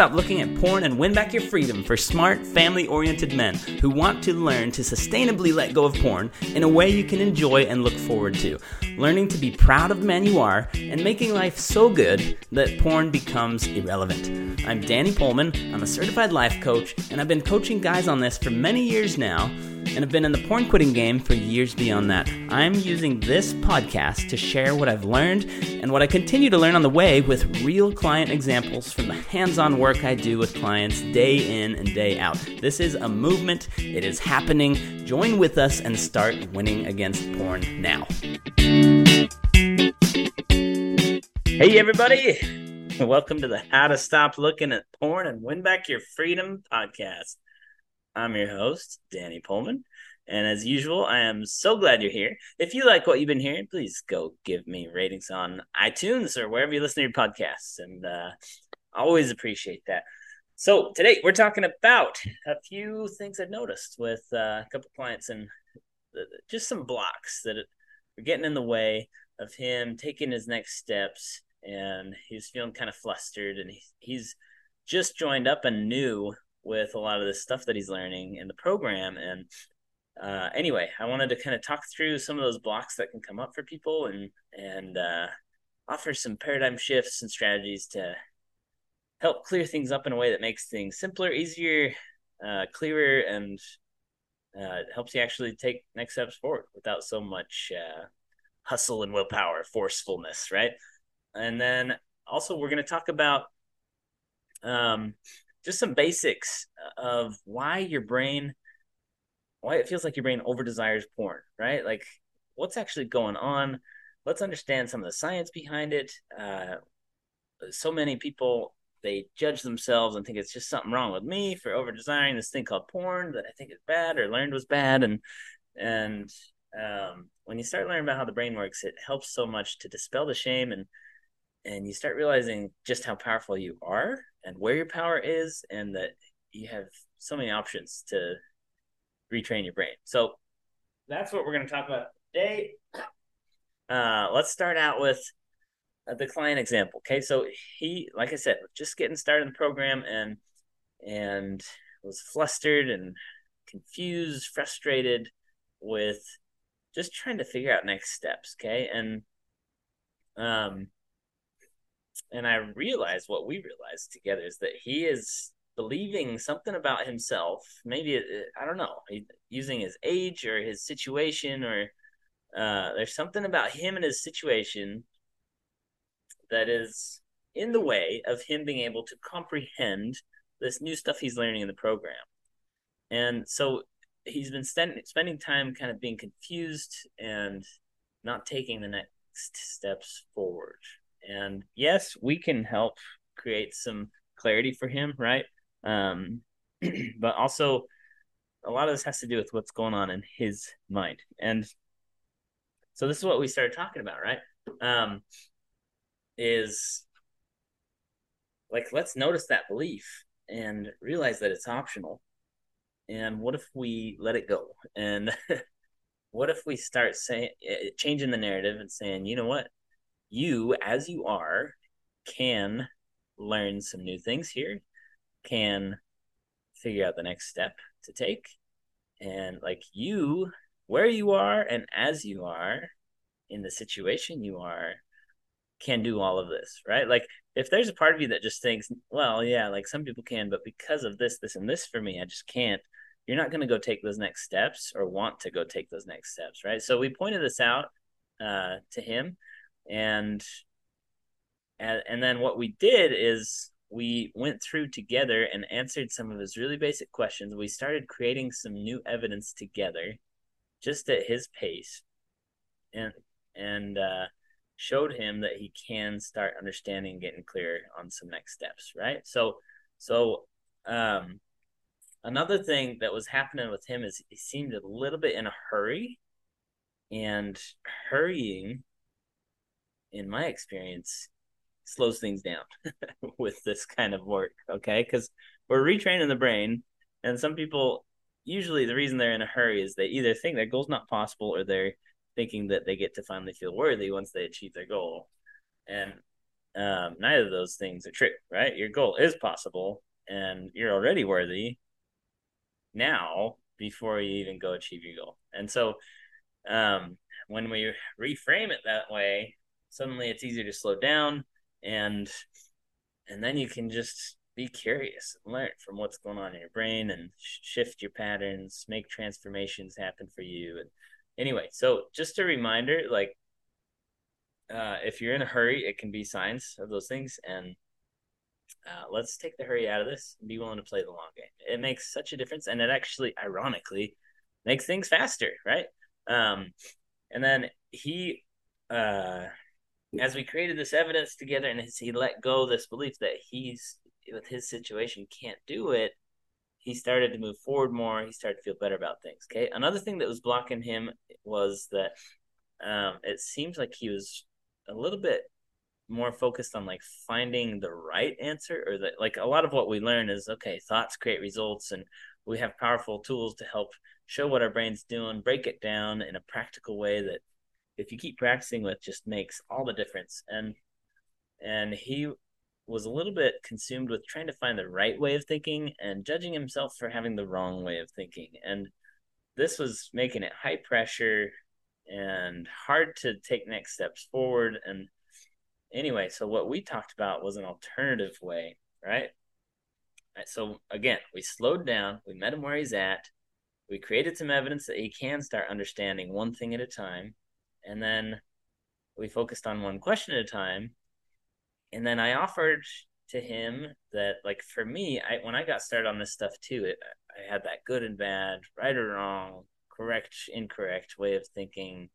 stop looking at porn and win back your freedom for smart, family oriented men who want to learn to sustainably let go of porn in a way you can enjoy and look forward to. Learning to be proud of the man you are and making life so good that porn becomes irrelevant. I'm Danny Poelman. I'm a certified life coach, and I've been coaching guys on this for many years now and have been in the porn quitting game for years beyond that. I'm using this podcast to share what I've learned and what I continue to learn on the way with real client examples from the hands on work I do with clients day in and day out. This is a movement, it is happening. Join with us and start winning against porn now. Hey, everybody. Welcome to the How to Stop Looking at Porn and Win Back Your Freedom podcast. I'm your host, Danny Poelman. And as usual, I am so glad you're here. If you like what you've been hearing, please go give me ratings on iTunes or wherever you listen to your podcasts. And uh, always appreciate that. So today we're talking about a few things I've noticed with uh, a couple clients and just some blocks that are getting in the way of him taking his next steps. And he's feeling kind of flustered and he's just joined up a new with a lot of the stuff that he's learning in the program. And uh, anyway, I wanted to kind of talk through some of those blocks that can come up for people and and uh, offer some paradigm shifts and strategies to help clear things up in a way that makes things simpler, easier, uh, clearer, and uh, helps you actually take next steps forward without so much uh, hustle and willpower, forcefulness, right? And then also we're going to talk about um, just some basics of why your brain why it feels like your brain over desires porn right? Like what's actually going on? Let's understand some of the science behind it. Uh, so many people they judge themselves and think it's just something wrong with me for over desiring this thing called porn that i think is bad or learned was bad. And and um, when you start learning about how the brain works it helps so much to dispel the shame and and you start realizing just how powerful you are and where your power is and that you have so many options to retrain your brain. So that's what we're going to talk about today. Uh, let's start out with uh, the client example okay? So he like i said just getting started in the program and and was flustered and confused frustrated with just trying to figure out next steps okay? And um and I realized what we realized together is that he is believing something about himself. Maybe uh, I don't know, using his age or his situation, or uh, there's something about him and his situation that is in the way of him being able to comprehend this new stuff he's learning in the program. And so he's been st- spending time kind of being confused and not taking the next steps forward. And yes, we can help create some clarity for him, right? Um, but also, a lot of this has to do with what's going on in his mind. And so this is what we started talking about, right? Um, is like let's notice that belief and realize that it's optional. And what if we let it go? And what if we start saying eh, changing the narrative and saying, you know what? You, as you are, can learn some new things here, can figure out the next step to take. And like you, where you are and as you are in the situation you are, can do all of this, right? Like if there's a part of you that just thinks, well, yeah, like some people can, but because of this, this, and this for me, I just can't. You're not going to go take those next steps or want to go take those next steps, right? So we pointed this out uh, to him and and, and then what we did is we went through together and answered some of his really basic questions. We started creating some new evidence together, just at his pace, and and uh, showed him that he can start understanding, getting clear on some next steps. Right. So so um, another thing that was happening with him is he seemed a little bit in a hurry, and hurrying in my experience, slows things down with this kind of work. Okay, because we're retraining the brain, and some people usually the reason they're in a hurry is they either think their goal's not possible or they're thinking that they get to finally feel worthy once they achieve their goal. And um, neither of those things are true, right? Your goal is possible and you're already worthy now before you even go achieve your goal. And so um, when we reframe it that way, suddenly it's easier to slow down and and then you can just be curious and learn from what's going on in your brain and shift your patterns, make transformations happen for you. And anyway, so just a reminder, like uh, if you're in a hurry, it can be signs of those things. And uh, let's take the hurry out of this and be willing to play the long game. It makes such a difference, and it actually, ironically, makes things faster, right? Um, and then he, uh, as we created this evidence together, and as he let go this belief that he's with his situation can't do it, he started to move forward more. He started to feel better about things. Okay. Another thing that was blocking him was that um, it seems like he was a little bit more focused on like finding the right answer or that like a lot of what we learn is okay thoughts create results and we have powerful tools to help show what our brain's doing break it down in a practical way that if you keep practicing with just makes all the difference and and he was a little bit consumed with trying to find the right way of thinking and judging himself for having the wrong way of thinking and this was making it high pressure and hard to take next steps forward. And anyway, so what we talked about was an alternative way, right? So again, we slowed down, we met him where he's at, we created some evidence that he can start understanding one thing at a time, and then we focused on one question at a time. And then I offered to him that, like, for me, I when I got started on this stuff too, it, I had that good and bad, right or wrong, correct, incorrect way of thinking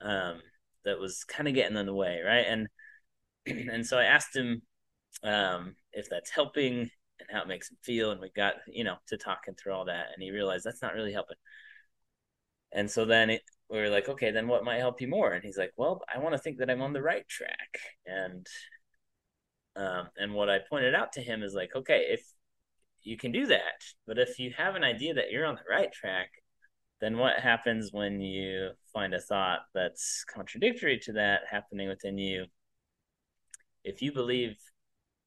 um, that was kind of getting in the way, right? And and so I asked him um, if that's helping and how it makes him feel, and we got you know to talking through all that, and he realized that's not really helping. And so then it, we were like, okay, then what might help you more? And he's like, well, I want to think that I'm on the right track, and um, and what I pointed out to him is like, okay, if you can do that, but if you have an idea that you're on the right track, then what happens when you find a thought that's contradictory to that happening within you? If you believe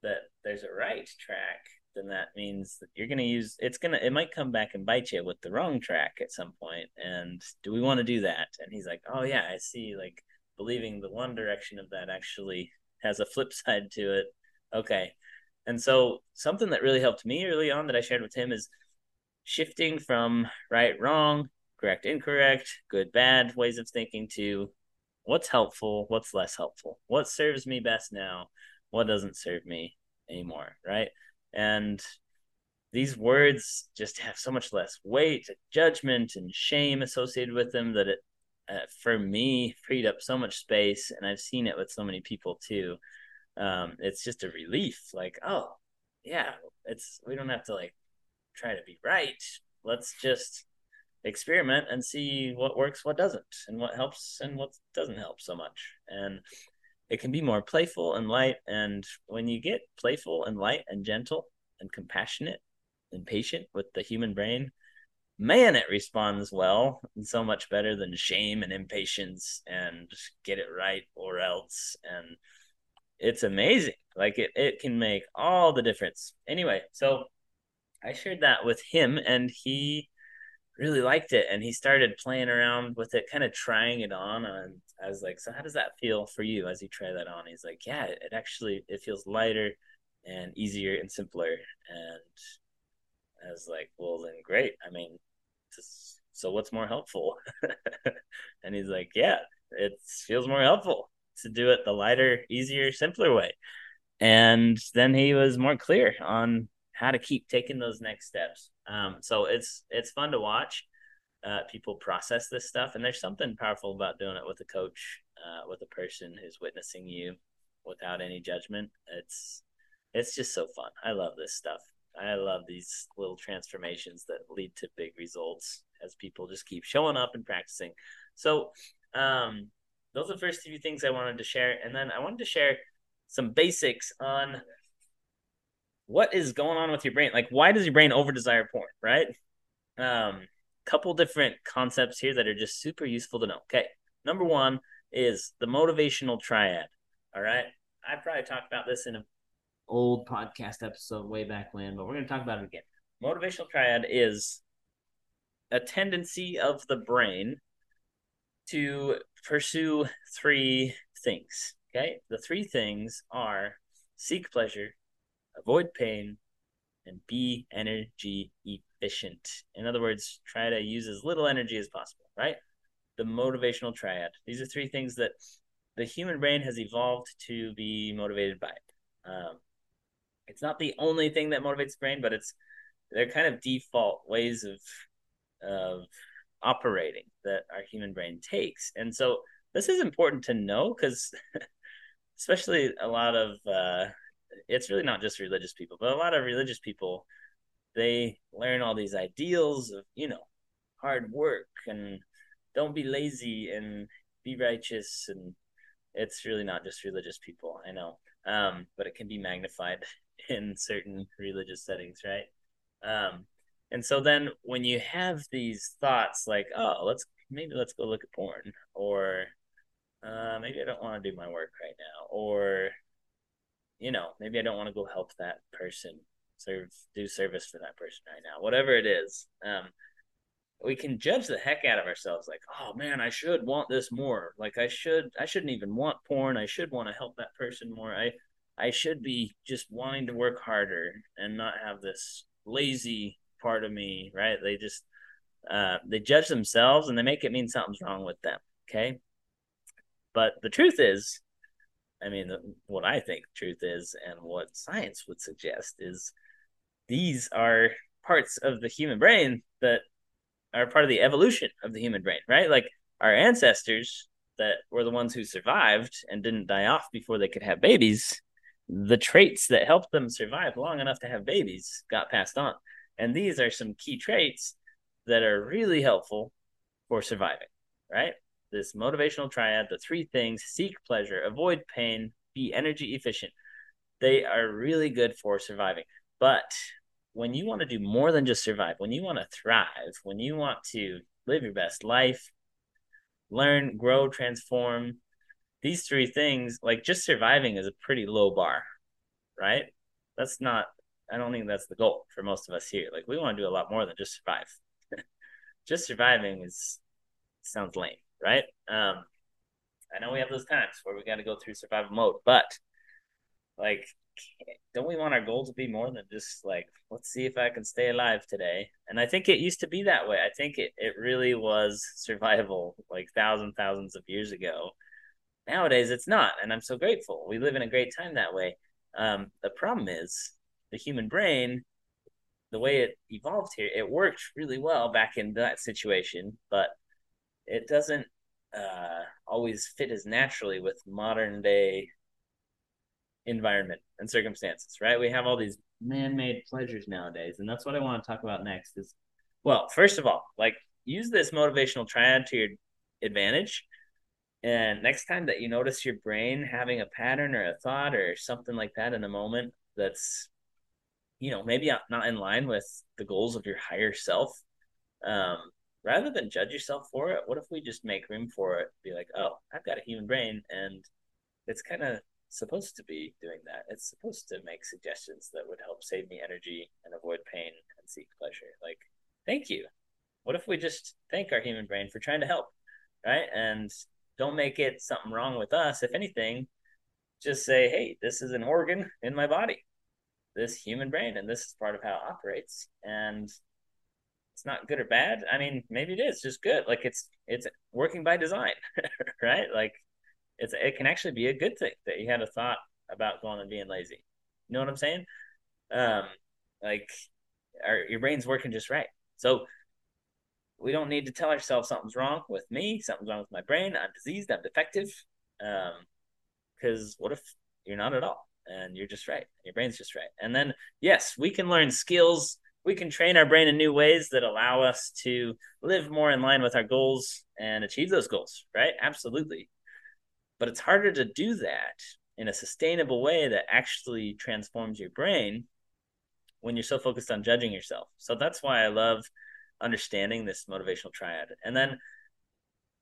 that there's a right track, then that means that you're going to use it's going to it might come back and bite you with the wrong track at some point and do we want to do that? And he's like oh yeah i see like believing the one direction of that actually has a flip side to it. Okay. And so something that really helped me early on that i shared with him is shifting from right wrong correct, incorrect, good, bad ways of thinking to what's helpful, what's less helpful, what serves me best now, what doesn't serve me anymore, right? And these words just have so much less weight, judgment, and shame associated with them that it, uh, for me, freed up so much space. And I've seen it with so many people too. Um, it's just a relief. Like, oh, yeah, it's we don't have to like try to be right. Let's just experiment and see what works, what doesn't, and what helps and what doesn't help so much. And it can be more playful and light. And when you get playful and light and gentle and compassionate and patient with the human brain, man, it responds well and so much better than shame and impatience and get it right or else. And it's amazing. Like it, it can make all the difference. Anyway, so I shared that with him and he really liked it and he started playing around with it kind of trying it on and i was like so how does that feel for you? As you try that on he's like yeah it, actually it feels lighter and easier and simpler. And i was like well then great. I mean so what's more helpful? And he's like yeah it feels more helpful to do it the lighter easier simpler way. And then he was more clear on how to keep taking those next steps. Um, so it's it's fun to watch uh, people process this stuff, and there's something powerful about doing it with a coach, uh, with a person who's witnessing you without any judgment. It's it's just so fun. I love this stuff. I love these little transformations that lead to big results as people just keep showing up and practicing. So um, those are the first few things I wanted to share, and then I wanted to share some basics on what is going on with your brain? Like, why does your brain over desire porn? Right? Um, couple different concepts here that are just super useful to know. Okay, number one is the motivational triad. All right, I probably talked about this in an old podcast episode way back when, but we're going to talk about it again. Motivational triad is a tendency of the brain to pursue three things. Okay. The three things are seek pleasure, avoid pain, and be energy efficient. In other words, try to use as little energy as possible, right? The motivational triad. These are three things that the human brain has evolved to be motivated by. Um, it's not the only thing that motivates the brain, but it's they're kind of default ways of of operating that our human brain takes. And so this is important to know because especially a lot of uh, it's really not just religious people, but a lot of religious people they learn all these ideals of you know hard work and don't be lazy and be righteous. And it's really not just religious people i know. Um, but it can be magnified in certain religious settings right? Um, and so then when you have these thoughts like oh let's maybe let's go look at porn or uh, maybe i don't want to do my work right now or you know maybe i don't want to go help that person serve do service for that person right now whatever it is um, we can judge the heck out of ourselves like oh man i should want this more. Like i should i shouldn't even want porn. I should want to help that person more. I i should be just wanting to work harder and not have this lazy part of me right? They just uh, they judge themselves and they make it mean something's wrong with them okay? But the truth is i mean what i think truth is and what science would suggest is these are parts of the human brain that are part of the evolution of the human brain, right? Like our ancestors that were the ones who survived and didn't die off before they could have babies, the traits that helped them survive long enough to have babies got passed on. And these are some key traits that are really helpful for surviving, right? This motivational triad, the three things seek pleasure, avoid pain, be energy efficient. They are really good for surviving. But when you want to do more than just survive, when you want to thrive, when you want to live your best life, learn, grow, transform, these three things, like just surviving is a pretty low bar, right? That's not, I don't think that's the goal for most of us here. Like we want to do a lot more than just survive. just surviving is, sounds lame, right? Um, I know we have those times where we got to go through survival mode, but like don't we want our goal to be more than just like let's see if i can stay alive today? And i think it used to be that way. I think it, it really was survival like thousands thousands of years ago. Nowadays it's not and i'm so grateful. We live in a great time that way. Um, the problem is the human brain the way it evolved here it worked really well back in that situation but it doesn't uh, always fit as naturally with modern day environment and circumstances, right? We have all these man-made pleasures nowadays, and that's what I want to talk about next. Is well, first of all, like use this motivational triad to your advantage. And next time that you notice your brain having a pattern or a thought or something like that in a moment that's, you know, maybe not in line with the goals of your higher self, um, rather than judge yourself for it, what if we just make room for it? Be like, oh, I've got a human brain and it's kind of supposed to be doing that. It's supposed to make suggestions that would help save me energy and avoid pain and seek pleasure. Like, thank you. What if we just thank our human brain for trying to help, right? And don't make it something wrong with us. If anything, just say, hey, this is an organ in my body, this human brain, and this is part of how it operates. And it's not good or bad. I mean, maybe it is just good. Like it's it's working by design, right? Like it's it can actually be a good thing that you had a thought about going and being lazy. You know what I'm saying? Um, like our, your brain's working just right. So we don't need to tell ourselves something's wrong with me, something's wrong with my brain, I'm diseased, I'm defective. Um, because what if you're not at all and you're just right, your brain's just right. And then yes, we can learn skills, we can train our brain in new ways that allow us to live more in line with our goals and achieve those goals, right? Absolutely. But it's harder to do that in a sustainable way that actually transforms your brain when you're so focused on judging yourself. So that's why I love understanding this motivational triad. And then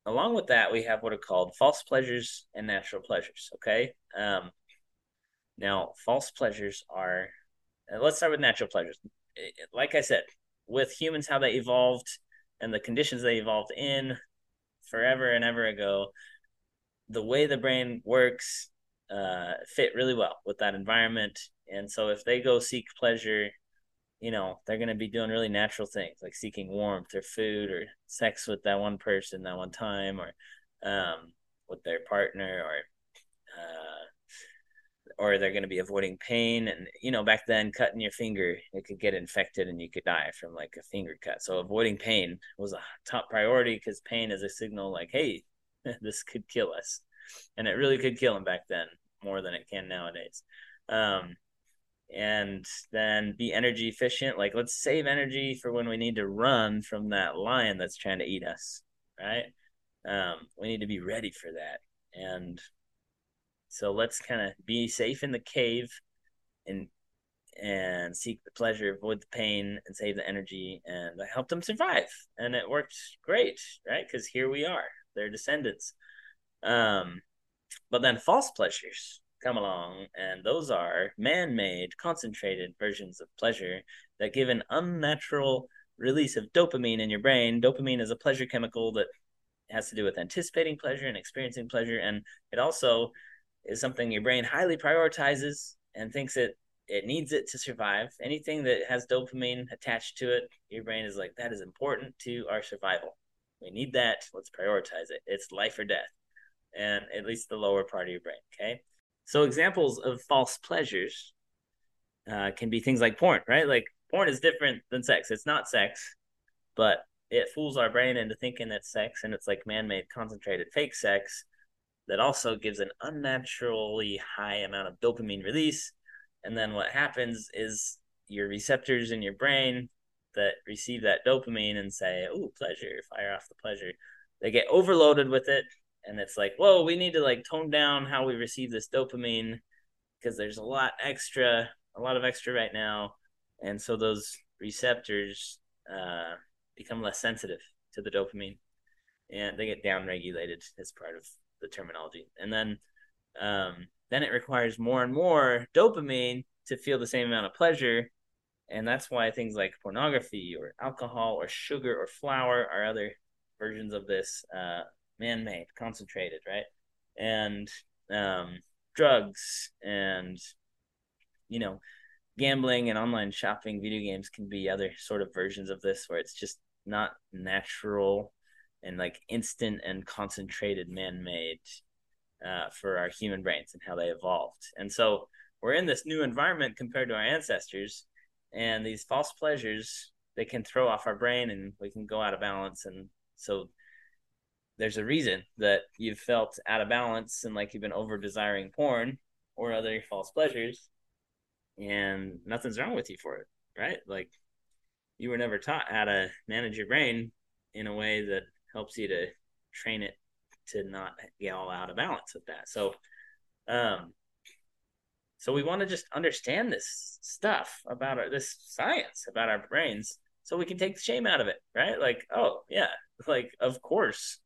along with that, we have what are called false pleasures and natural pleasures. Okay. Um, Now, false pleasures are, let's start with natural pleasures. Like I said, with humans, how they evolved and the conditions they evolved in forever and ever ago, the way the brain works uh, fit really well with that environment. And so if they go seek pleasure, you know, they're going to be doing really natural things like seeking warmth or food or sex with that one person that one time or um, with their partner or uh, or they're going to be avoiding pain and you know back then cutting your finger it could get infected and you could die from like a finger cut. So avoiding pain was a top priority because pain is a signal like hey this could kill us. And it really could kill him back then more than it can nowadays. Um, and then be energy efficient. Like let's save energy for when we need to run from that lion that's trying to eat us right? Um, we need to be ready for that. And so let's kind of be safe in the cave and and seek the pleasure, avoid the pain, and save the energy. And I helped them survive, and it worked great, right? Because here we are, their descendants. Um, but then false pleasures come along, and those are man-made, concentrated versions of pleasure that give an unnatural release of dopamine in your brain. Dopamine is a pleasure chemical that has to do with anticipating pleasure and experiencing pleasure, and it also is something your brain highly prioritizes and thinks it it needs it to survive. Anything that has dopamine attached to it, your brain is like that is important to our survival. We need that. Let's prioritize it. It's life or death, and at least the lower part of your brain. Okay, so examples of false pleasures uh, can be things like porn, right? Like porn is different than sex. It's not sex, but it fools our brain into thinking it's sex, and it's like man-made, concentrated, fake sex that also gives an unnaturally high amount of dopamine release. And then what happens is your receptors in your brain that receive that dopamine and say, "Oh, pleasure, fire off the pleasure." They get overloaded with it, and it's like, "Whoa, we need to like tone down how we receive this dopamine because there's a lot extra, a lot of extra right now." And so those receptors uh, become less sensitive to the dopamine, and they get downregulated as part of the terminology. And then um, then it requires more and more dopamine to feel the same amount of pleasure. And that's why things like pornography or alcohol or sugar or flour are other versions of this uh, man made, concentrated, right? And um, drugs and, you know, gambling and online shopping, video games can be other sort of versions of this where it's just not natural and like instant and concentrated man-made uh, for our human brains and how they evolved. And so we're in this new environment compared to our ancestors, and these false pleasures they can throw off our brain, and we can go out of balance. And so there's a reason that you've felt out of balance and like you've been over desiring porn or other false pleasures, and nothing's wrong with you for it, right? Like you were never taught how to manage your brain in a way that helps you to train it to not get all out of balance with that. So, um, so we want to just understand this stuff about our this science about our brains, so we can take the shame out of it, right? Like, oh yeah, like of course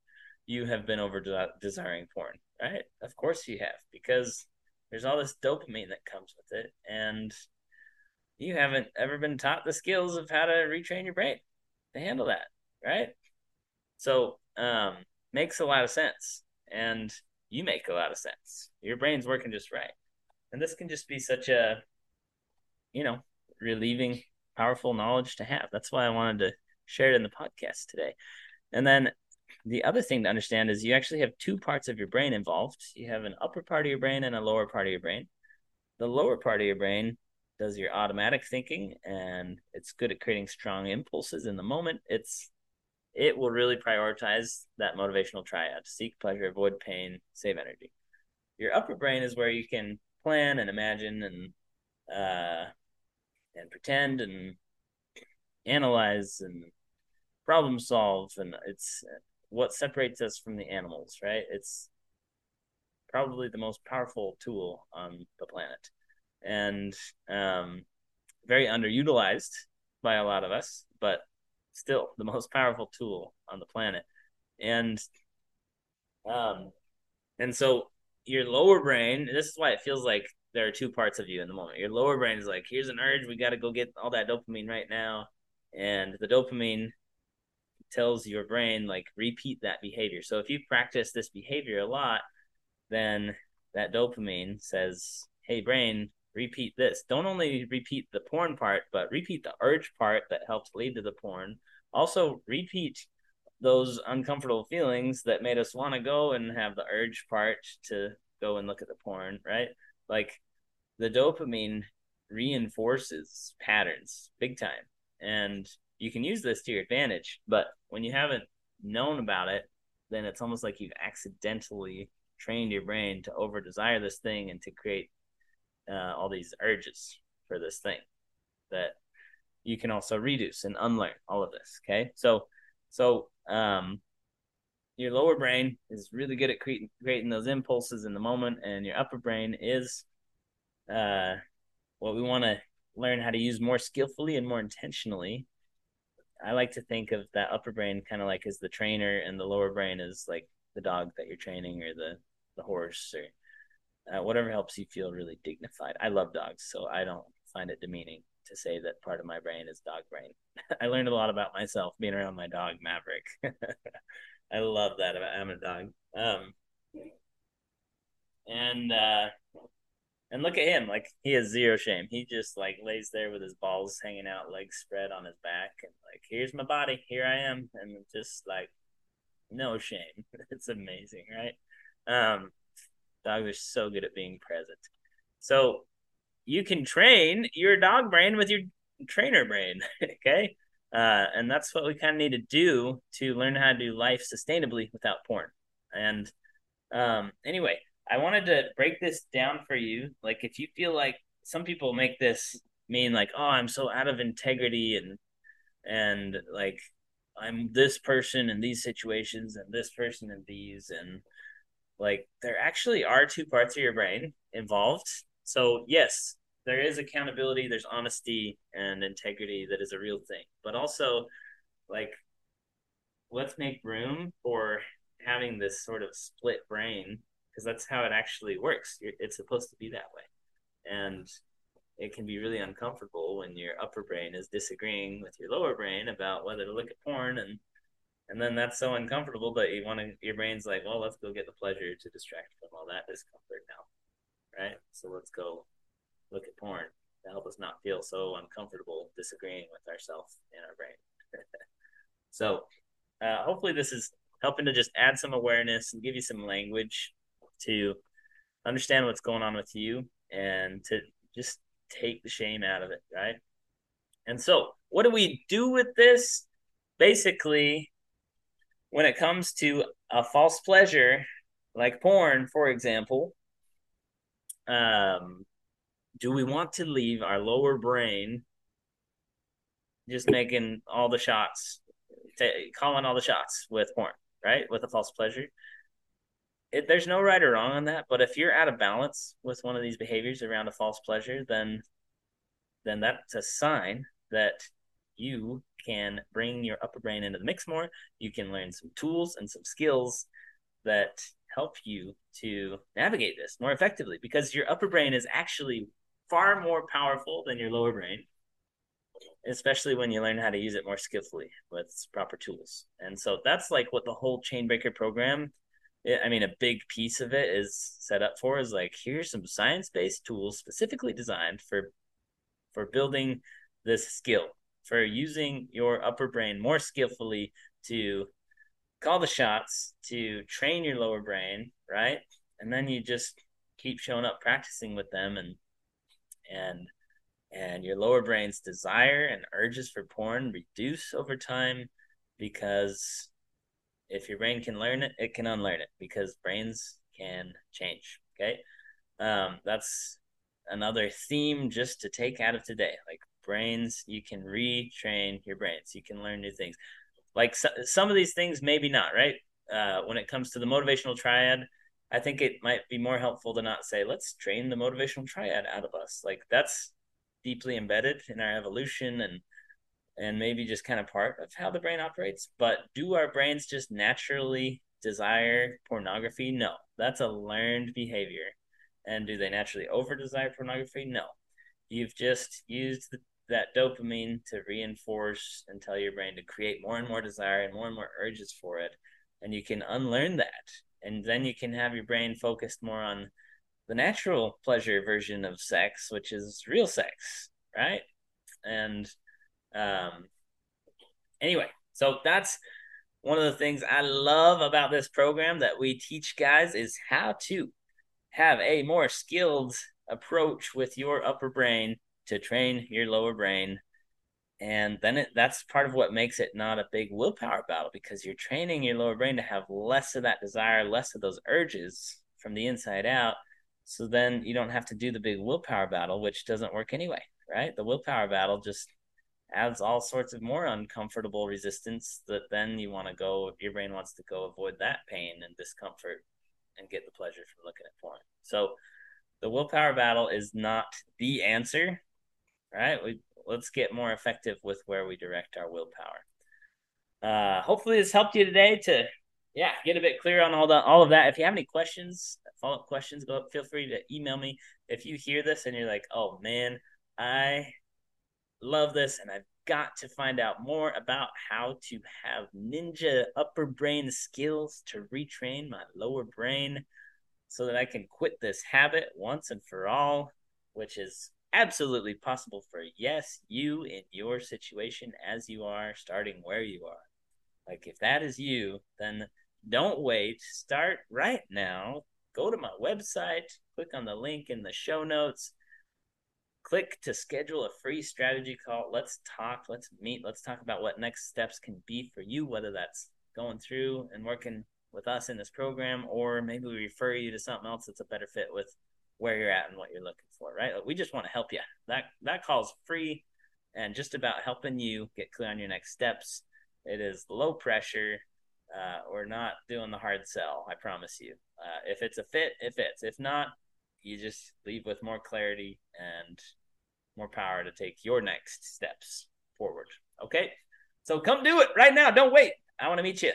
you have been over desiring porn, right? Of course you have, because there's all this dopamine that comes with it, and you haven't ever been taught the skills of how to retrain your brain to handle that, right? So um, makes a lot of sense, and you make a lot of sense. Your brain's working just right, and this can just be such a, you know, relieving, powerful knowledge to have. That's why I wanted to share it in the podcast today. And then the other thing to understand is you actually have two parts of your brain involved. You have an upper part of your brain and a lower part of your brain. The lower part of your brain does your automatic thinking and it's good at creating strong impulses in the moment. It's it will really prioritize that motivational triad. Seek pleasure, avoid pain, save energy. Your upper brain is where you can plan and imagine and uh, and pretend and analyze and problem solve. And it's what separates us from the animals right? It's probably the most powerful tool on the planet. And um, very underutilized by a lot of us but still the most powerful tool on the planet. And um and so your lower brain, this is why it feels like there are two parts of you in the moment. Your lower brain is like, here's an urge, we got to go get all that dopamine right now, and the dopamine tells your brain like repeat that behavior. So if you practice this behavior a lot, then that dopamine says, "Hey brain, repeat this. Don't only repeat the porn part, but repeat the urge part that helps lead to the porn. Also repeat those uncomfortable feelings that made us want to go and have the urge part to go and look at the porn, right? Like the dopamine reinforces patterns big time. And you can use this to your advantage, but when you haven't known about it, then it's almost like you've accidentally trained your brain to over desire this thing and to create uh, all these urges for this thing that you can also reduce and unlearn all of this okay so so um your lower brain is really good at creating creating those impulses in the moment and your upper brain is uh what we want to learn how to use more skillfully and more intentionally i like to think of that upper brain kind of like as the trainer and the lower brain is like the dog that you're training or the the horse or uh, whatever helps you feel really dignified. I love dogs, so I don't find it demeaning to say that part of my brain is dog brain. I learned a lot about myself being around my dog Maverick. I love that about I'm a dog. Um, and uh, and look at him, like he has zero shame. He just like lays there with his balls hanging out, legs spread on his back, and like, here's my body, here I am, and just like no shame. it's amazing, right? Um, Dogs are so good at being present. So you can train your dog brain with your trainer brain. okay. Uh, and that's what we kind of need to do to learn how to do life sustainably without porn. And um, anyway, I wanted to break this down for you. Like, if you feel like some people make this mean like, oh, I'm so out of integrity and and like I'm this person in these situations and this person in these and like there actually are two parts of your brain involved. So yes, there is accountability, there's honesty and integrity that is a real thing. But also like let's make room for having this sort of split brain because that's how it actually works. It's supposed to be that way. And it can be really uncomfortable when your upper brain is disagreeing with your lower brain about whether to look at porn and and then that's so uncomfortable that you want to your brain's like well let's go get the pleasure to distract from all that discomfort now right? So let's go look at porn to help us not feel so uncomfortable disagreeing with ourselves in our brain. So uh, hopefully this is helping to just add some awareness and give you some language to understand what's going on with you and to just take the shame out of it right? And so what do we do with this? Basically when it comes to a false pleasure, like porn, for example, um, do we want to leave our lower brain just making all the shots, t- calling all the shots with porn, right? With a false pleasure? It, there's no right or wrong on that, but if you're out of balance with one of these behaviors around a false pleasure, then then that's a sign that you can bring your upper brain into the mix more. You can learn some tools and some skills that help you to navigate this more effectively because your upper brain is actually far more powerful than your lower brain, especially when you learn how to use it more skillfully with proper tools. And so that's like what the whole Chainbreaker program. Eh, I mean, a big piece of it is set up for is like here's some science-based tools specifically designed for for building this skill for using your upper brain more skillfully to call the shots, to train your lower brain, right? And then you just keep showing up practicing with them and and and your lower brain's desire and urges for porn reduce over time because if your brain can learn it, it can unlearn it because brains can change. Okay. Um, that's another theme just to take out of today. Like brains you can retrain your brains you can learn new things like so, some of these things maybe not right? Uh, when it comes to the motivational triad i think it might be more helpful to not say let's train the motivational triad out of us. Like that's deeply embedded in our evolution and and maybe just kind of part of how the brain operates but do our brains just naturally desire pornography? No. That's a learned behavior. And do they naturally over desire pornography? No. You've just used the, that dopamine to reinforce and tell your brain to create more and more desire and more and more urges for it. And you can unlearn that. And then you can have your brain focused more on the natural pleasure version of sex, which is real sex, right? And um, anyway, so that's one of the things I love about this program that we teach guys is how to have a more skilled approach with your upper brain to train your lower brain. And then it, that's part of what makes it not a big willpower battle because you're training your lower brain to have less of that desire less of those urges from the inside out. So then you don't have to do the big willpower battle which doesn't work anyway right? The willpower battle just adds all sorts of more uncomfortable resistance that then you want to go your brain wants to go avoid that pain and discomfort and get the pleasure from looking at porn. So the willpower battle is not the answer right? We let's get more effective with where we direct our willpower. Uh hopefully this helped you today to yeah get a bit clear on all the all of that. If you have any questions follow-up questions go up feel free to email me. If you hear this and you're like oh man i love this and I've got to find out more about how to have ninja upper brain skills to retrain my lower brain so that I can quit this habit once and for all, which is absolutely possible for yes, you in your situation as you are, starting where you are. Like if that is you, then don't wait. Start right now. Go to my website, click on the link in the show notes click to schedule a free strategy call. Let's talk, let's meet, let's talk about what next steps can be for you, whether that's going through and working with us in this program, or maybe we refer you to something else that's a better fit with where you're at and what you're looking for, right? We just want to help you. That that call's free and just about helping you get clear on your next steps. It is low pressure. Uh, we're not doing the hard sell, I promise you. Uh, if it's a fit, it fits. If not, you just leave with more clarity and more power to take your next steps forward. Okay? So come do it right now. Don't wait. I want to meet you.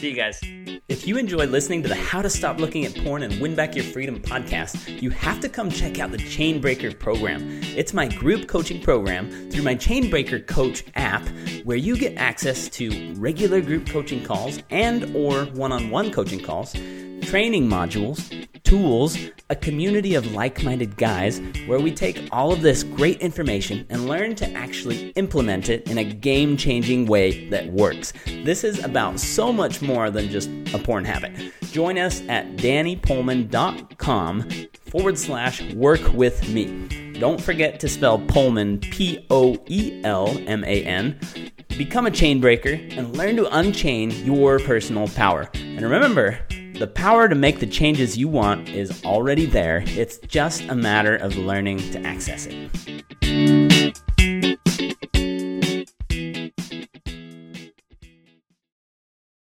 See you guys. If you enjoy listening to the How to Stop Looking at Porn and Win Back Your Freedom podcast, you have to come check out the Chainbreaker program. It's my group coaching program through my Chainbreaker Coach app where you get access to regular group coaching calls and or one-on-one coaching calls, training modules, tools, a community of like minded guys where we take all of this great information and learn to actually implement it in a game changing way that works. This is about so much more than just a porn habit. Join us at dannypoelman.com forward slash work with me. Don't forget to spell Poelman, P O E L M A N. Become a chain breaker and learn to unchain your personal power. And remember, the power to make the changes you want is already there. It's just a matter of learning to access it.